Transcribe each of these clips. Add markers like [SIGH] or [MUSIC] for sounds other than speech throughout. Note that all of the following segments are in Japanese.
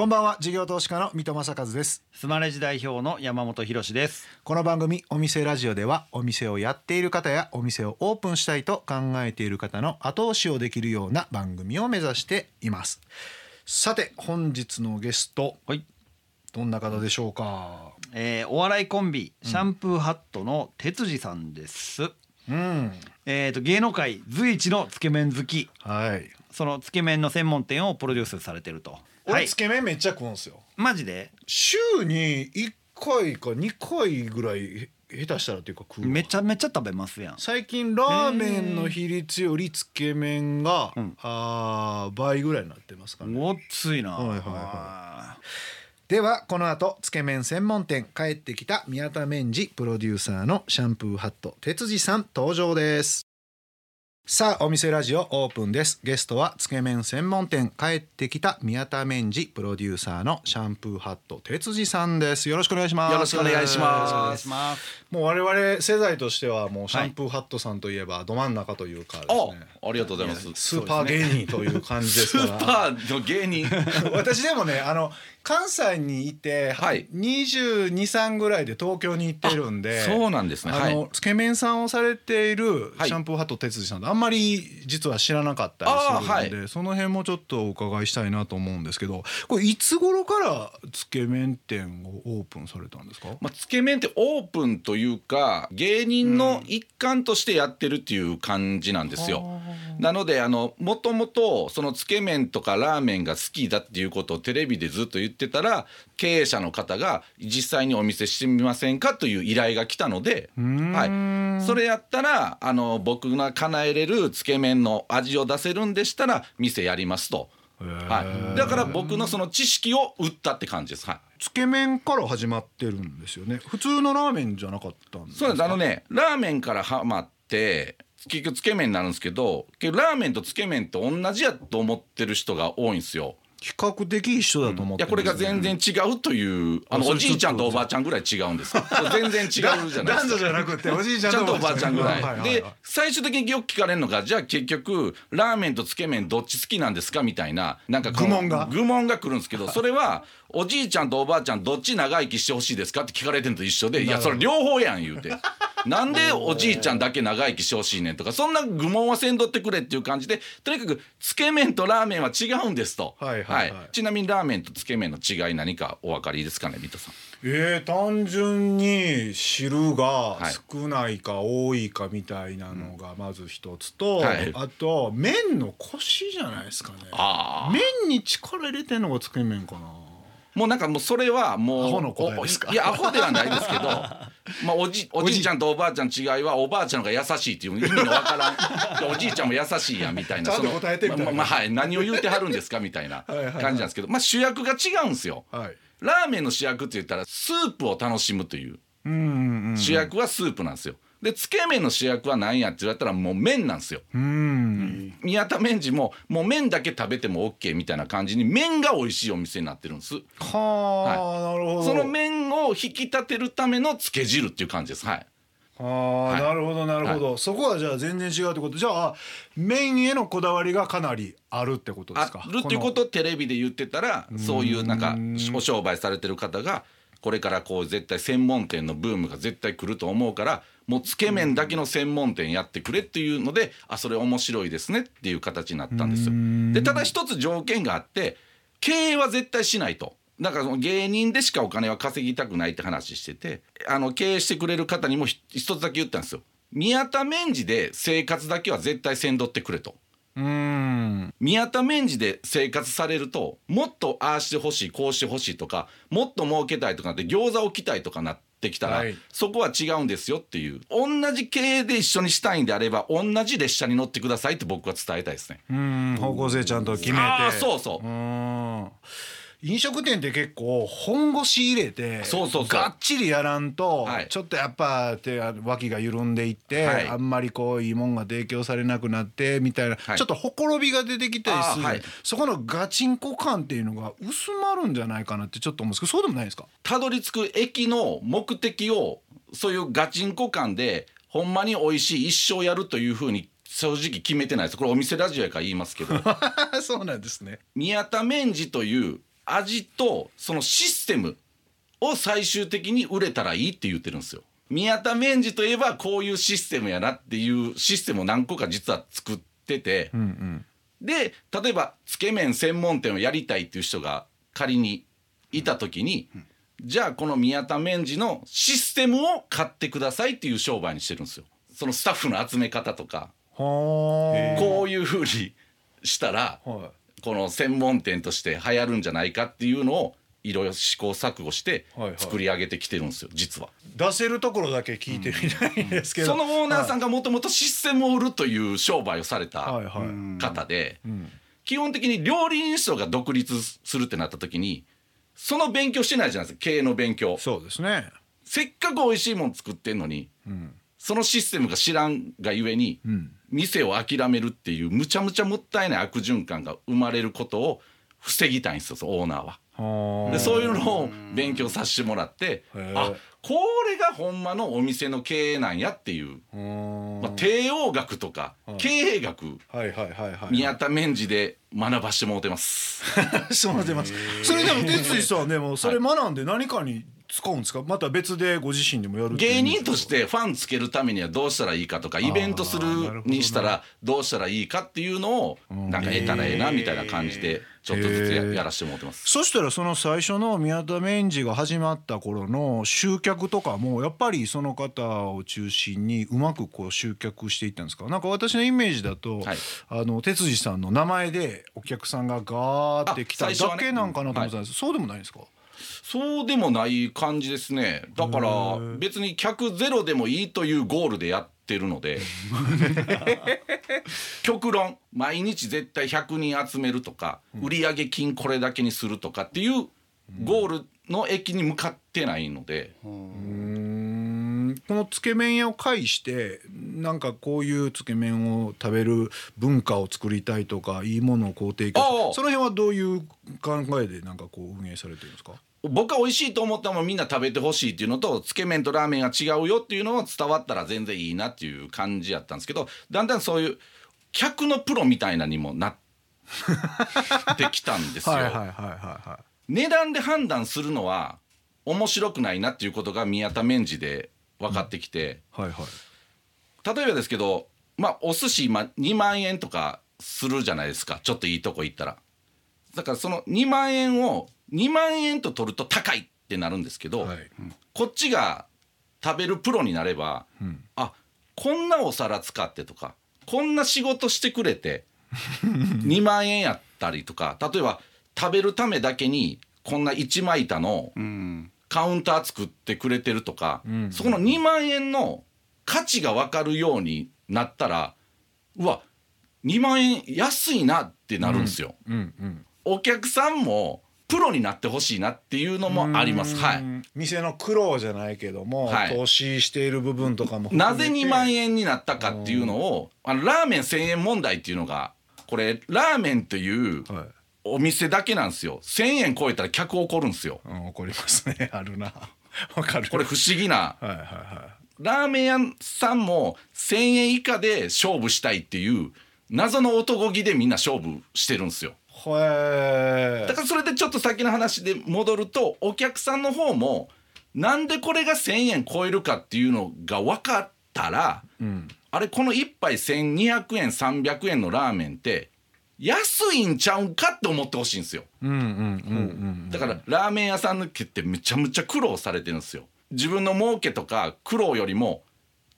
こんばんは。事業投資家の三戸正和です。スマレジ代表の山本博です。この番組お店ラジオではお店をやっている方やお店をオープンしたいと考えている方の後押しをできるような番組を目指しています。さて本日のゲストはい、どんな方でしょうか？えー、お笑いコンビシャンプーハットの哲司さんです、うん。えー、と芸能界随一のつけ麺好き。はい。そのつけ麺の専門店をプロデュースされてると。はい俺つけ麺めっちゃ食うんですよ。マジで？週に1回か2回ぐらいへ下手したらっていうか食うわ。めちゃめちゃ食べますやん。最近ラーメンの比率よりつけ麺が、うん。あー倍ぐらいになってますからね。ごっついな。はいはいはいあではこの後つけ麺専門店帰ってきた宮田麺治プロデューサーのシャンプーハット哲司さん登場ですさあお店ラジオオープンです。ゲストはつけ麺専門店帰ってきた宮田麺治プロデューサーのシャンプーハット哲司さんです。よろしくお願いします。よろしくお願いします。ーお願いしますもう我々世代としてはもうシャンプーハットさんといえばど真ん中というかですね、あ、ありがとうございます。スーパー芸人という感じですから。[LAUGHS] スーパーの芸人。[LAUGHS] 私でもねあの関西にいて、はい223ぐらいで東京に行ってるんでそうなんですね。あの、はい。つけ麺さんをされているはいシャンプーハット哲司さんあんまり実は知らなかったりするので、はその辺もちょっとお伺いしたいなと思うんですけどこれいつ頃からつけ麺店をオープンされたんですか、まあ、つけ麺ってオープンというか芸人の一環としてやってるっていう感じなんですよ。なのであのもともとそのつけ麺とかラーメンが好きだっていうことをテレビでずっと言ってたら経営者の方が実際にお店してみませんかという依頼が来たので、はい、それやったらあの僕が叶えれるつけ麺の味を出せるんでしたら店やりますと。はい、だから僕のその知識を売ったって感じです。はい。つけ麺から始まってるんですよね。普通のラーメンじゃなかったんですか？そうです。あのねラーメンからハマって結局つけ麺になるんですけど結局ラーメンとつけ麺と同じやと思ってる人が多いんですよ。比較的一緒だと思っていやこれが全然違うというあのおじいちゃんとおばあちゃんぐらい違うんです全然違うじゃないです男女か。じゃなくておじいちゃんとおばあちゃんぐらい。ははで最終的によく聞かれるのがじゃあ結局ラーメンとつけ麺どっち好きなんですかみたいななんか愚問が。愚問が来るんですけど [LAUGHS] それはおじいちゃんとおばあちゃんどっち長生きしてほしいですかって聞かれてるのと一緒でいやそれ両方やん言うて。なんでおじいちゃんだけ長生きしてほしいねんとかそんな愚問はせんどってくれっていう感じでとにかくつけ麺とラーメンは違うんですと、はいはいはい。ちなみにラーメンとつけ麺の違い何かお分かりですかね水戸さん。えー、単純に汁がい。少ないか多いかみたいなのがまず一つと、はい。あと麺のコシじゃないですかね。麺に力入れてんのがつけ麺かなもうなんかもうそれはもうアホの答えですか。おいやアホではないですけど [LAUGHS] まあおじおじ。いちゃんとおばあちゃんの違いはおばあちゃんが優しいっていう意味のわからん。[LAUGHS] おじいちゃんも優しいやみたいなちゃんと答えてみたいな。まままはい何を言うてはるんですかみたいな [LAUGHS] 感じなんですけどまあ主役が違うんですよ。はい。ラーメンの主役って言ったらスープを楽しむという。主役はスープなんですよ。でつけ麺の主役は何やって言われたらもう麺なんですよ。うん。宮田麺治ももう麺だけ食べても OK みたいな感じに麺が美味しいお店になってるんです。はあ、なるほど。その麺を引き立てるためのつけ汁っていう感じです。はい。ああ、い。なるほどなるほど、そこはじゃあ全然違うってこと。じゃあ麺へのこだわりがかなりあるってことですか？あるっていうことをテレビで言ってたらそういうなんかお商売されてる方がこれからこう絶対専門店のブームが絶対来ると思うからもうつけ麺だけの専門店やってくれっていうのであそれ面白いですねっていう形になったんですよ。でただ一つ条件があって経営は絶対しないと。だからその芸人でしかお金は稼ぎたくないって話しててあの経営してくれる方にもひ一つだけ言ったんですよ。宮田麺治で生活だけは絶対せんどってくれと。うん。宮田麺治で生活されるともっとああしてほしいこうしてほしいとかもっと儲けたいとかって餃子置きたいとかなってきたら、はい。そこは違うんですよっていう。同じ経営で一緒にしたいんであれば同じ列車に乗ってくださいって僕は伝えたいですね。うん。方向性ちゃんと決めて。そうそう。うん飲食店って結構本腰入れてそうそうそう。がっちりやらんと、はい。ちょっとやっぱ手が脇が緩んでいって、はい。あんまりこういいもんが提供されなくなってみたいな、はい。ちょっとほころびが出てきたりする、あーはい。そこのガチンコ感っていうのが薄まるんじゃないかなってちょっと思うんですけどそうでもないですか？たどり着く駅の目的をそういうガチンコ感でほんまに美味しい一生やるというふうに正直決めてないです。これお店ラジオやから言いますけど。[LAUGHS] そうなんですね。宮田麺治という味とそのシステムを最終的に売れたらいいって言ってるんですよ。宮田麺治といえばこういうシステムやなっていうシステムを何個か実は作ってて、うんうん。で例えばつけ麺専門店をやりたいっていう人が仮にいた時に、じゃあこの宮田麺治のシステムを買ってくださいっていう商売にしてるんですよ。そのスタッフの集め方とか。はあ。こういうふうにしたらはこの専門店として流行るんじゃないかっていうのをいろいろ試行錯誤してはいはい。作り上げてきてるんですよ実は。い出せるところだけ聞いてみたいんですけど、そのオーナーさんんがもともとシステムを売るという商売をされたはいはい、方でうん。基本的に料理人層が独立するってなった時にその勉強してないじゃないですか経営の勉強。そうですね。せっかく美味しいもん作ってんのにうん。そのシステムが知らんがゆえにうん店を諦めるっていうむちゃむちゃもったいない悪循環が生まれることを防ぎたいんですよオーナーは。はあ。でそういうのを勉強させてもらってあこれがほんまのお店の経営なんやっていう、うんまあ、帝王学とかうん経営学はいはいはいはい。宮田麺治で学ばしてもらってます。[LAUGHS] ます。それでも哲司さんでもそれ学んで何かに使うんですか？また別でご自身でもやる芸人としてファンつけるためにはどうしたらいいかとかイベントするにしたらどうしたらいいかっていうのをうん。なんか得たらええなみたいな感じでちょっとずつややらせてもらってます。そしたらその最初の宮田麺治が始まった頃の集客とかもやっぱりその方を中心にうまくこう集客していったんですか？なんか私のイメージだと、はい。あの哲司さんの名前でお客さんがガーって来ただけなんかなと思ってたんです、そうでもないんですか？そうでもない感じですね。だから別に客ゼロでもいいというゴールでやってるので。[LAUGHS] 極論。毎日絶対100人集めるとか売上金これだけにするとかっていうゴールの駅に向かってないので。このつけ麺屋を介してなんかこういうつけ麺を食べる文化を作りたいとかいいものをこう提供その辺はどういう考えでなんかこう運営されてるんですか？僕は美味しいと思ったもんみんな食べてほしいっていうのとつけ麺とラーメンが違うよっていうのを伝わったら全然いいなっていう感じやったんですけどだんだんそういう客のプロみたいなにもなってきたんですよ。値段で判断するのは面白くないなっていうことが宮田麺治で分かってきて、はいはい。例えばですけどまあお寿司今2万円とかするじゃないですか。ちょっといいとこ行ったら。だからその2万円を2万円と取ると高いってなるんですけど、はい。こっちが食べるプロになれば、ん。あこんなお皿使ってとかこんな仕事してくれて [LAUGHS] 2万円やったりとか例えば食べるためだけにこんな一枚板のうんカウンター作ってくれてるとか、んそこの2万円の価値が分かるようになったらうわ2万円安いなってなるんですよ。うんうんお客さんもプロになってほしいなっていうのもあります。はい。店の苦労じゃないけども、はい投資している部分とかもなぜ2万円円になったかっていうのをあのラーメン1,000円問題っていうのがこれラーメンというはいお店だけなんですよ。1,000円超えたら客怒るんですよ。うん、怒りますね。[LAUGHS] あるな。わかる。これ不思議な。はいはいはラーメン屋さんも1,000円以下で勝負したいっていう謎の男気でみんな勝負してるんですよ。いほえ。だからそれでちょっと先の話で戻るとお客さんの方もなんでこれが1,000円超えるかっていうのが分かったらうん。あれこの1杯1200円300円のラーメンって安いんちゃうんかって思ってほしいんですよ。だからラーメン屋さんの毛ってめちゃめちゃ苦労されてるんですよ。自分の儲けとか苦労よりも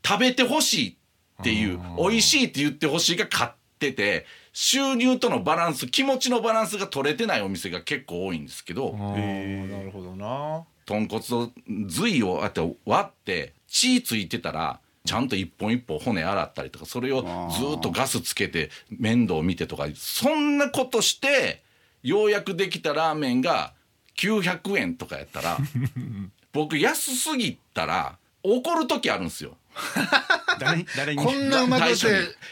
食べてほしいっていう美味しいって言ってほしいが買ってて収入とのバランス気持ちのバランスが取れてないお店が結構多いんですけどなるほどな。豚骨と髄をあって割って血ついてたらちゃんと一本一本骨洗ったりとかそれをずっとガスつけて面倒見てとかそんなことしてようやくできたラーメンが900円とかやったら [LAUGHS] 僕安すぎたら怒る時あるんですよ。誰に誰に？こんなうまくて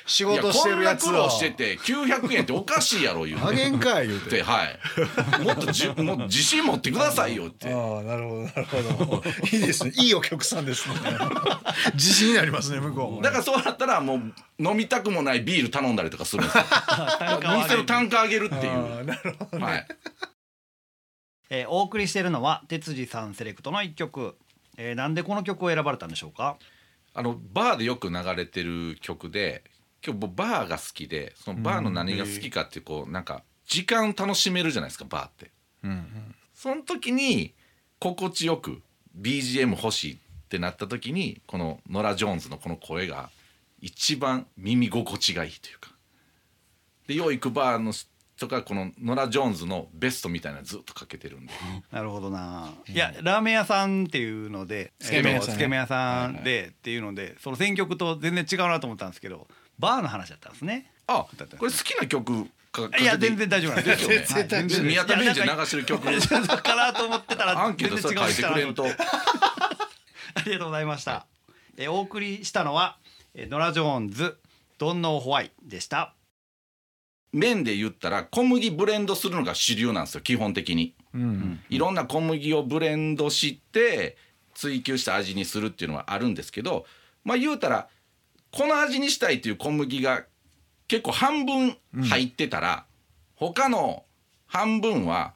仕事してるやつを。こんな苦労してて900円っておかしいやろ言うあげんかい言うて。てはい。もっとじもっと自信持ってくださいよって。ああなるほどなるほど。[LAUGHS] いいですね。いいお客さんですね。[LAUGHS] 自信になりますね向こうもだからそうなったらもう飲みたくもないビール頼んだりとかするんですよ。[LAUGHS] 店の単価上げるっていう。なるほどはい。えーお送りしているのは哲司さんセレクトの一曲、えーなんでこの曲を選ばれたんでしょうか？あのバーでよく流れてる曲で今日僕バーが好きでそのバーの何が好きかってこうなんか時間楽しめるじゃないですかバーって。その時に心地よく BGM 欲しいってなった時にこのノラ・ジョーンズのこの声が一番耳心地がいいというか。でよう行くバーの人がこのノラ・ジョーンズのベストみたいなのずっとかけてるんで。なるほどな。いやラーメン屋さんっていうのでつけ麺屋さんね。つけ麺屋さんでっていうのでその選曲と全然違うなと思ったんですけどバーの話だったんですね。あこれ好きな曲かかいや全然大丈夫なんですよ。ねはい全然。宮田ベンチでいや流してる曲。かだからと思ってたらアンケートそれ書いてくれんと。[LAUGHS] ありがとうございました。えーお送りしたのは、えーノラ・ジョーンズ「ドンノーホワイ」でした？麺で言ったら小麦ブレンドするのが主流なんですよ基本的に。うんいろんな小麦をブレンドして追求した味にするっていうのはあるんですけどまあ言うたらこの味にしたいという小麦が結構半分入ってたら、他の半分は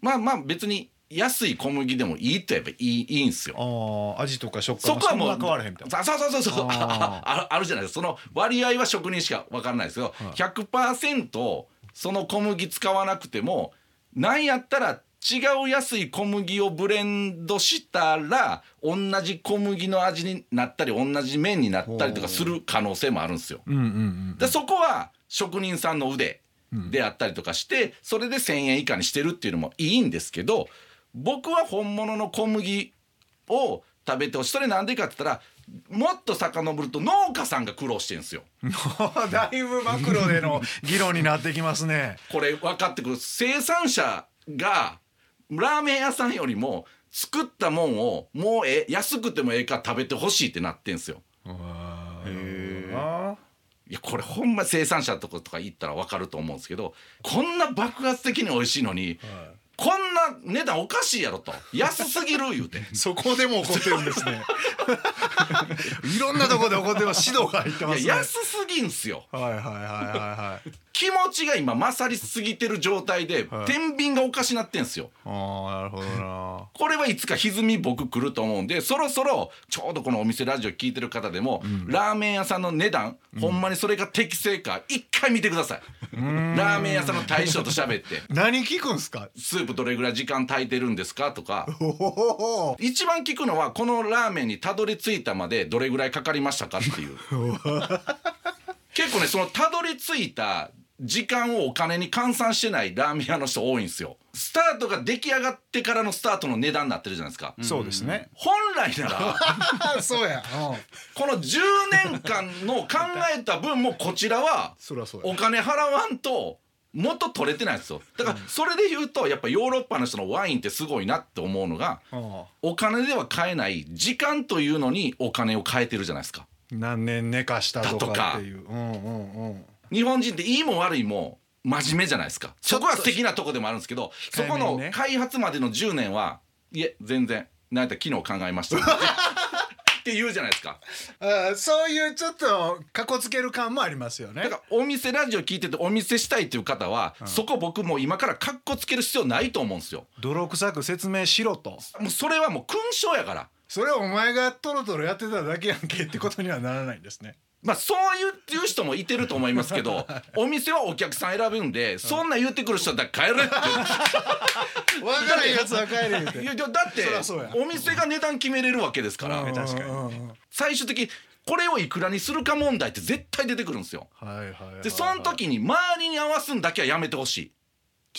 まあまあ別に安い小麦でもいいとやっぱいいいいんですよ。ああ味とか食感そこはもう変わらへんみたいな。そうそうそうそうあーあああるじゃないですか。その割合は職人しか分からないですけど、100%その小麦使わなくてもなんやったら違う安い小麦をブレンドしたら同じ小麦の味になったり同じ麺になったりとかする可能性もあるんですよ。うんうんうんでそこは職人さんの腕であったりとかして、それで1,000円以下にしてるっていうのもいいんですけど僕は本物の小麦を食べてほしいそれなんでかって言ったらもっと遡ると農家さんが苦労してるんですよ。[LAUGHS] だいぶマクロでの議論になってきますね。これ分かってくる。生産者がラーメン屋さんよりも作ったもんをもうええ安くてもええから食べてほしいってなってんすよ。あいやこれほんま生産者とことか行ったら分かると思うんですけどこんな爆発的に美味しいのに、こんな値段おかしいやろと。安すぎる言うて。[LAUGHS] そこでも怒ってるんですね。[LAUGHS] いろんなところで怒ってます。指導が入ってますね。いや安すぎんすよ。はいはいはいはいはい気持ちが今勝りすぎてる状態で、はい。天秤がおかしなってんすよ。ああなるほどな。これはいつか歪み僕来ると思うんでそろそろちょうどこのお店ラジオ聞いてる方でも、ラーメン屋さんの値段、ほんまにそれが適正か一回見てください。ラーメン屋さんの大将と喋って。[LAUGHS] 何聞くんすか？スープどれぐらい時間炊いてるんですかとか。一番聞くのはこのラーメンにたどり着いたまでどれぐらいかかりましたかっていう。[LAUGHS] 結構ねそのたどり着いた時間をお金に換算してないラーメン屋の人多いんですよ。スタートが出来上がってからのスタートの値段になってるじゃないですか、そうですね。本来なら。[LAUGHS] そうや。この10年間の考えた分もこちらはお金払わんと元取れてないんですよ。だからそれで言うとやっぱヨーロッパの人のワインってすごいなって思うのがあお金では買えない時間というのにお金を変えてるじゃないですか。何年寝かしたとかっていう。うんうんうん日本人っていいも悪いも真面目じゃないですか。そこは素敵なとこでもあるんですけどそこの開発までの10年はいえ全然なんやったら昨日考えましたって。[LAUGHS] 言うじゃないですか。あーそういうちょっとかこつける感もありますよね。だからお店ラジオ聞いててお見せしたいっていう方は、そこ僕もう今からカッコつける必要ないと思うんですよ。泥臭く説明しろと。もうそれはもう勲章やから。それはお前がトロトロやってただけやんけってことにはならないんですねまあそう言っていう人もいてると思いますけど [LAUGHS] お店はお客さん選ぶんでそんな言ってくる人だったら帰れってわからんやつは帰れ言うて。いやだってお店が値段決めれるわけですから。うん確かに。最終的にこれをいくらにするか問題って絶対出てくるんですよ。はいはいはいでその時に周りに合わすんだけはやめてほしい。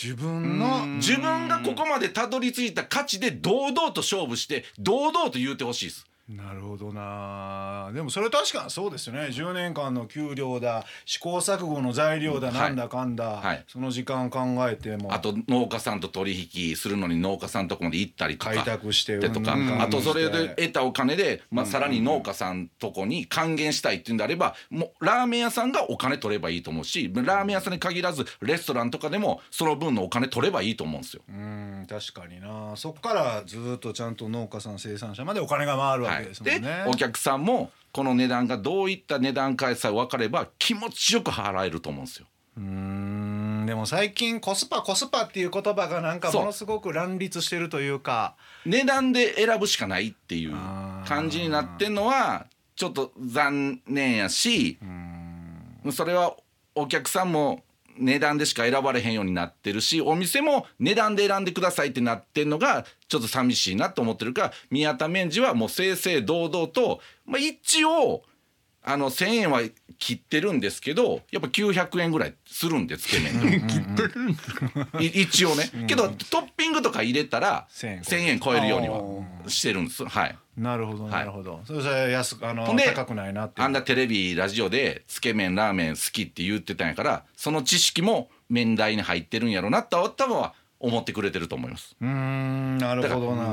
自分の？自分がここまでたどり着いた価値で堂々と勝負して堂々と言うてほしいです。なるほどな。でもそれ確かにそうですよね。10年間の給料だ試行錯誤の材料だはい。なんだかんだ、はい。その時間考えても。あと農家さんと取引するのに農家さんのとこまで行ったりとか。開拓してでとか。うんうんあとそれで得たお金で、まあ、さらに農家さんとこに還元したいっていうんであればもうラーメン屋さんがお金取ればいいと思うしラーメン屋さんに限らずレストランとかでもその分のお金取ればいいと思うんですよ。うん確かにな。そっからずっとちゃんと農家さん生産者までお金が回るわはい。けですもんね、でお客さんもこの値段がどういった値段かさえ分かれば気持ちよく払えると思うんですよ。うーん。でも最近コスパコスパっていう言葉がなんかものすごく乱立してるというか。値段で選ぶしかないっていう感じになってんのはちょっと残念やしそれはお客さんも値段でしか選ばれへんようになってるしお店も値段で選んでくださいってなってんのがちょっと寂しいなと思ってるから宮田メンジはもう正々堂々と、まあ、一応あの1,000円は切ってるんですけどやっぱ900円ぐらいするんでつけ麺。い一応ね。けどトッピングとか入れたら1000円。1,000円超えるようにはしてるんです。はい。なるほどい。なるほど、それじゃ安くあの高くないなっていう。あんなテレビラジオでつけ麺ラーメン好きって言ってたんやからその知識も麺代に入ってるんやろなと多分は思ってくれてると思います。うーんなるほどな。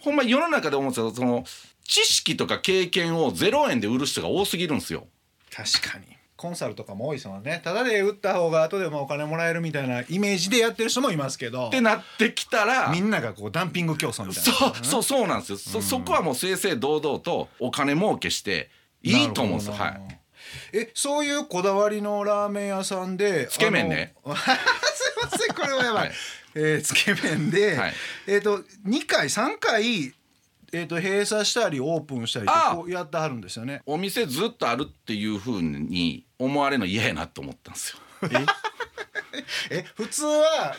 ほんま世の中で思うんですよ。その知識とか経験を0円で売る人が多すぎるんですよ。確かにコンサルとかも多いですもんねただで売った方が後でもお金もらえるみたいなイメージでやってる人もいますけどってなってきたらみんながこうダンピング競争みたいなそうそうそうなんですよ。そそこはもう正々堂々とお金儲けしていいと思うんですよ。は。い。えそういうこだわりのラーメン屋さんでつけ麺ね [LAUGHS] すいませんこれはやばい、はいえーつけ麺で、はいえっ、と2回3回えー、と閉鎖したりオープンしたりこうやってはるんですよね。お店ずっとあるっていうふうに思われるの嫌やなと思ったんですよ。え？[LAUGHS] 普通は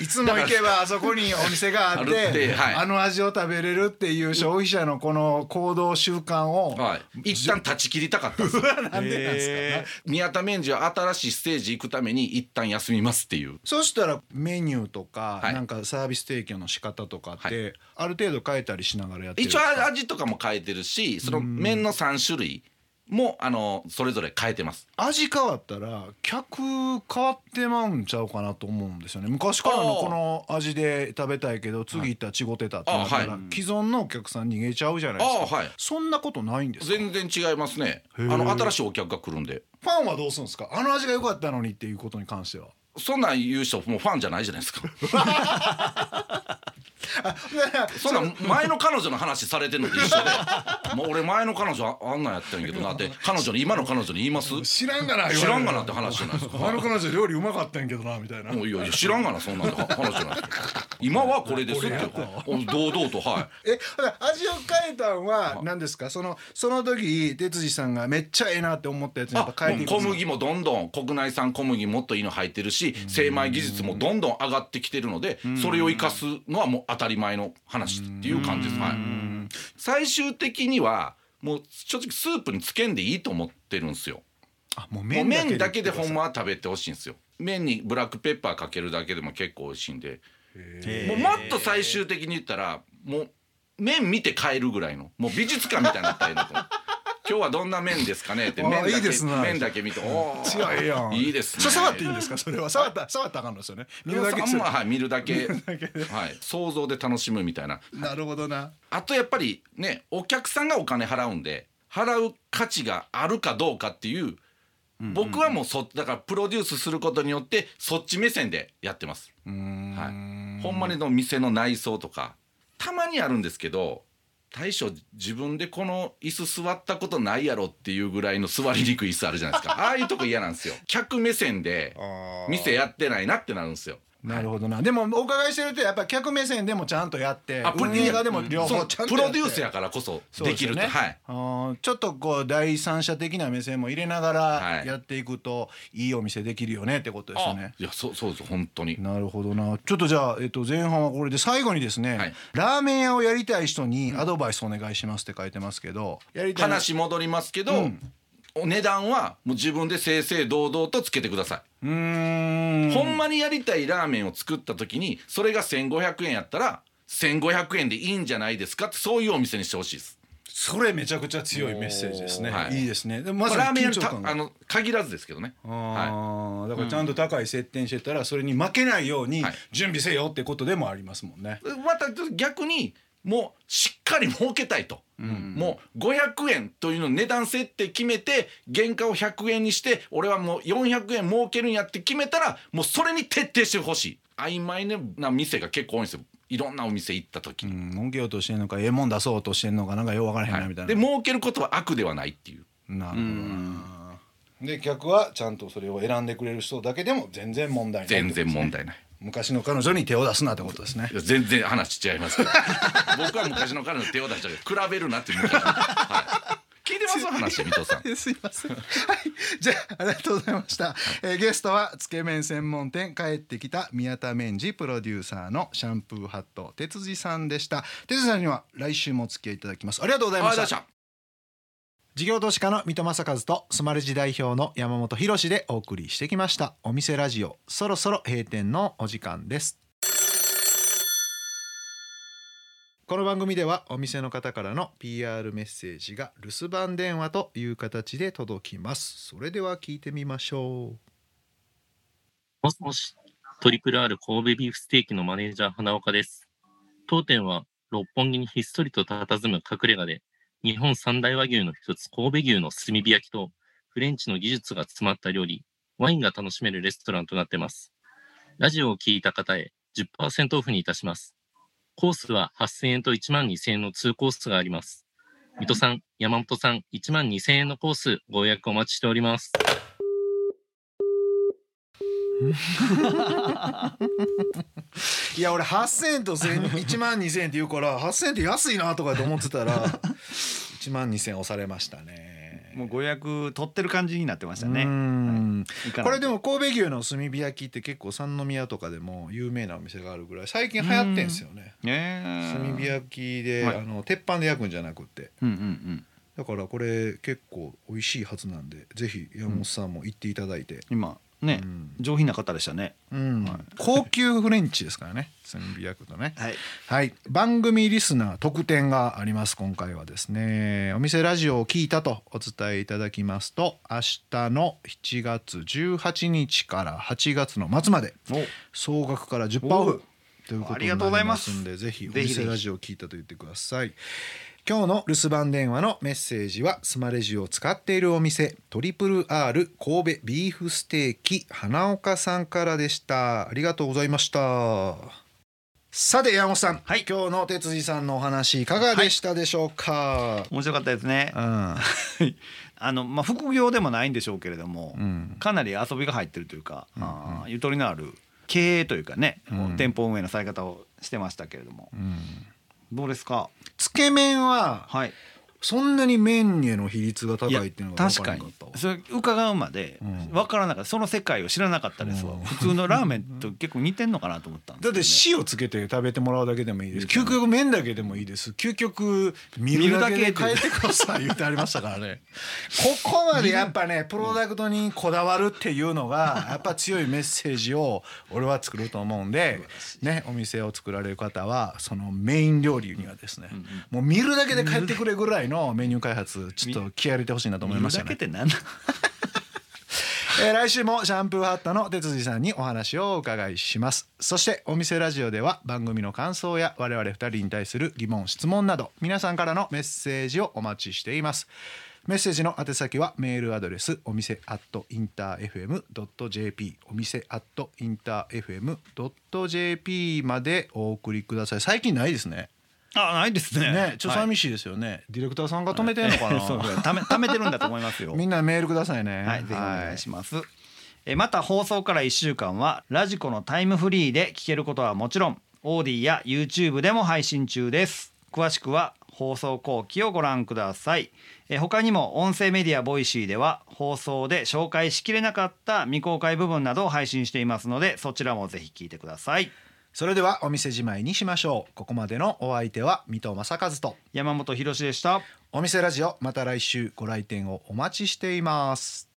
いつも行けばあそこにお店があってあの味を食べれるっていう消費者のこの行動習慣を、はい。一旦断ち切りたかったんですよ。[LAUGHS] なんでなんですか、へ宮田麺児は新しいステージ行くために一旦休みますっていう。そしたらメニューとか、はいなんかサービス提供の仕方とかって、はある程度変えたりしながらやってるんで一応味とかも変えてるしその麺の3種類もあのそれぞれ変えてます。味変わったら客変わってまうんちゃうかなと思うんですよね。昔からのこの味で食べたいけど次行ったら違ってたってなったら、あはい。既存のお客さん逃げちゃうじゃないですか。はい。そんなことないんですか？全然違いますね。あの新しいお客が来るんで。ファンはどうするんですか？あの味が良かったのにっていうことに関しては。そんなん言う人もうファンじゃないじゃないですか。[LAUGHS] [LAUGHS] そんなん前の彼女の話されてるのと一緒で、[LAUGHS] もう俺前の彼女ああんなんやったんやけどなって。[LAUGHS] 彼女に今の彼女に言います？知らんがな知らんがなって話じゃないですか？あの彼女料理うまかったんやけどなみたいな。もういやいや知らんがなそんなんで。話じゃない。今はこれですってお堂々と。はい。え味を変えたんは何ですか？そのその時哲司さんがめっちゃええなって思ったやつにやっあぱ変えて小麦もどんどん国内産小麦もっといいの入ってるし精米技術もどんどん上がってきてるのでそれを生かすのはもう当たり前の話っていう感じです。はい、最終的にはもう正直スープにつけんでいいと思ってるんですよ。あもう麺だけでほんまは食べてほしいんですよ。麺にブラックペッパーかけるだけでも結構美味しいんでもうもっと最終的に言ったらもう麺見て買えるぐらいのもう美術館みたいになったらいいなと思う今日はどんな麺ですかねってあ麺だけいいですね。麺だけ見てお違うええやんいいですね。触っていいんですか？それは。触った触ったらあかんのですよね。見るだけはい見るだけはい想像で楽しむみたいな。なるほどな。あとやっぱりねお客さんがお金払うんで払う価値があるかどうかっていう僕はもうそだからプロデュースすることによってそっち目線でやってます。はい、ほんまにの店の内装とかたまにあるんですけど大将自分でこの椅子座ったことないやろっていうぐらいの座りにくい椅子あるじゃないですか。ああいうとこ嫌なんですよ。客目線で店やってないなってなるんですよなるほどな。でもお伺いしてるとやっぱ客目線でもちゃんとやってあ運営側でも両方ちゃんとプやって。ロデュースやからこそできるって、すよね。はい。ちょっとこう第三者的な目線も入れながはい。らやっていくといいお店できるよねってことですよね。あいやそうそうです本当に。なるほどな。ちょっとじゃあ、えっと、前半はこれで最後にですね、はい。ラーメン屋をやりたい人にアドバイスお願いしますって書いてますけどやりたい話戻りますけど、お値段はもう自分で正々堂々とつけてください、うーん。ほんまにやりたいラーメンを作った時にそれが1500円やったら1500円でいいんじゃないですかってそういうお店にしてほしいです。それめちゃくちゃ強いメッセージですね、はい。い、いですね。でもままあ、ラーメンあの限らずですけどね。あはーだからちゃんと高い設定してたらそれに負けないようにはい。準備せよってことでもありますもんね。いまた逆にもうしっかり儲けたいと、もう500円というの値段設定決めて原価を100円にして俺はもう400円儲けるんやって決めたらもうそれに徹底してほしい。曖昧な店が結構多いんですよ。いろんなお店行った時うに、ん、儲けようとしてんのかええもん出そうとしてんのかなんかよう分からへんなはいみたいな。で儲けることは悪ではないっていう。なるほどな。で客はちゃんとそれを選んでくれる人だけでも全然問題ない全然問題ない昔の彼女に手を出すなってことですね全然話違いますけど [LAUGHS] 僕は昔の彼女に手を出したけど比べるなってはい、聞いてます？話水戸さん [LAUGHS] すいません。はい、じゃあありがとうございました。えーゲストはつけ麺専門店帰ってきた宮田麺治プロデューサーのシャンプーハット哲司さんでした。哲司さんには来週もお付き合いいただきます。ありがとうございました。事業投資家の水戸正和とスマレジ代表の山本博でお送りしてきました。お店ラジオそろそろ閉店のお時間です。この番組ではお店の方からの PR メッセージが留守番電話という形で届きます。それでは聞いてみましょう。もしもし、トリプル R 神戸ビーフステーキのマネージャー花岡です。当店は六本木にひっそりと佇む隠れ家で、日本三大和牛の一つ神戸牛の炭火焼きとフレンチの技術が詰まった料理、ワインが楽しめるレストランとなっています。ラジオを聞いた方へ10%オフにいたします。コースは8000円と1万2000円の2コースがあります。水戸さん、山本さん、1万2000円のコースご予約お待ちしております。[LAUGHS] いや俺8000円と1万2000円って言うから8000円って安いなとかと思ってたら1万2000円押されましたね。もうご予約取ってる感じになってましたね。うん。行かないと。これでも神戸牛の炭火焼きって結構三宮とかでも有名なお店があるぐらい最近流行ってんすよね。ねえ炭火焼きで、はい。あの鉄板で焼くんじゃなくって。うんうんうん。だからこれ結構美味しいはずなんでぜひ山本さんも行っていただいて、今ね、うん。上品な方でしたね。うん。はい。高級フレンチですからね。炭火焼くとね。はい。はい。番組リスナー特典があります今回はですね。お店ラジオを聞いたとお伝えいただきますと明日の7月18日から8月の末までお。総額から10%オフということありがになりとうございます。んでぜひお店ラジオを聞いたと言ってください今日の留守番電話のメッセージはスマレジを使っているお店トリプル R 神戸ビーフステーキ花岡さんからでした。ありがとうございました。さて山本さん、はい。今日の哲司さんのお話いかがでしたでしょうか、面白かったですね。うん。[LAUGHS] あのまあ副業でもないんでしょうけれども、うん。かなり遊びが入ってるというか、うんあーゆとりのある経営というかね、うん。店舗運営のされ方をしてましたけれども、うんどうですか？つけ麺ははい。そんなに麺への比率が高いっていうのが分確からなかったわ。それ伺うまでうん。分からなかった。その世界を知らなかったですわ、うん。普通のラーメンと結構似てんのかなと思ったんですだっけど、ね、て塩つけて食べてもらうだけでもいいです。究極麺だけでもいいです。究極見るだけで変えてください言ってありましたからね。ここまでやっぱねプロダクトにこだわるっていうのが [LAUGHS] やっぱ強いメッセージを俺は作ると思うんでね。お店を作られる方はそのメイン料理にはですねもう見るだけで帰ってくれぐらいののメニュー開発ちょっと気合入れてほしいなと思いましたね。けって何えー来週もシャンプーハットの哲司さんにお話をお伺いしますそしてお店ラジオでは番組の感想や我々二人に対する疑問質問など皆さんからのメッセージをお待ちしていますメッセージの宛先はメールアドレスお店アットインター FM.jp お店アットインター FM.jp までお送りください最近ないですねあないですね。ねちょっとはい寂しいですよね、ディレクターさんが止めてんのかな、そうため [LAUGHS] ためてるんだと思いますよ。みんなメールくださいね。はい、ぜひお願いします。えまた放送から1週間はラジコのタイムフリーで聞けることはもちろんオーディや YouTube でも配信中です。詳しくは放送後期をご覧ください。え他にも音声メディア Voicy では放送で紹介しきれなかった未公開部分などを配信していますのでそちらもぜひ聞いてくださいそれではお店じまいにしましょう。ここまでのお相手は三戸政和と。山本博士でした。お店ラジオまた来週ご来店をお待ちしています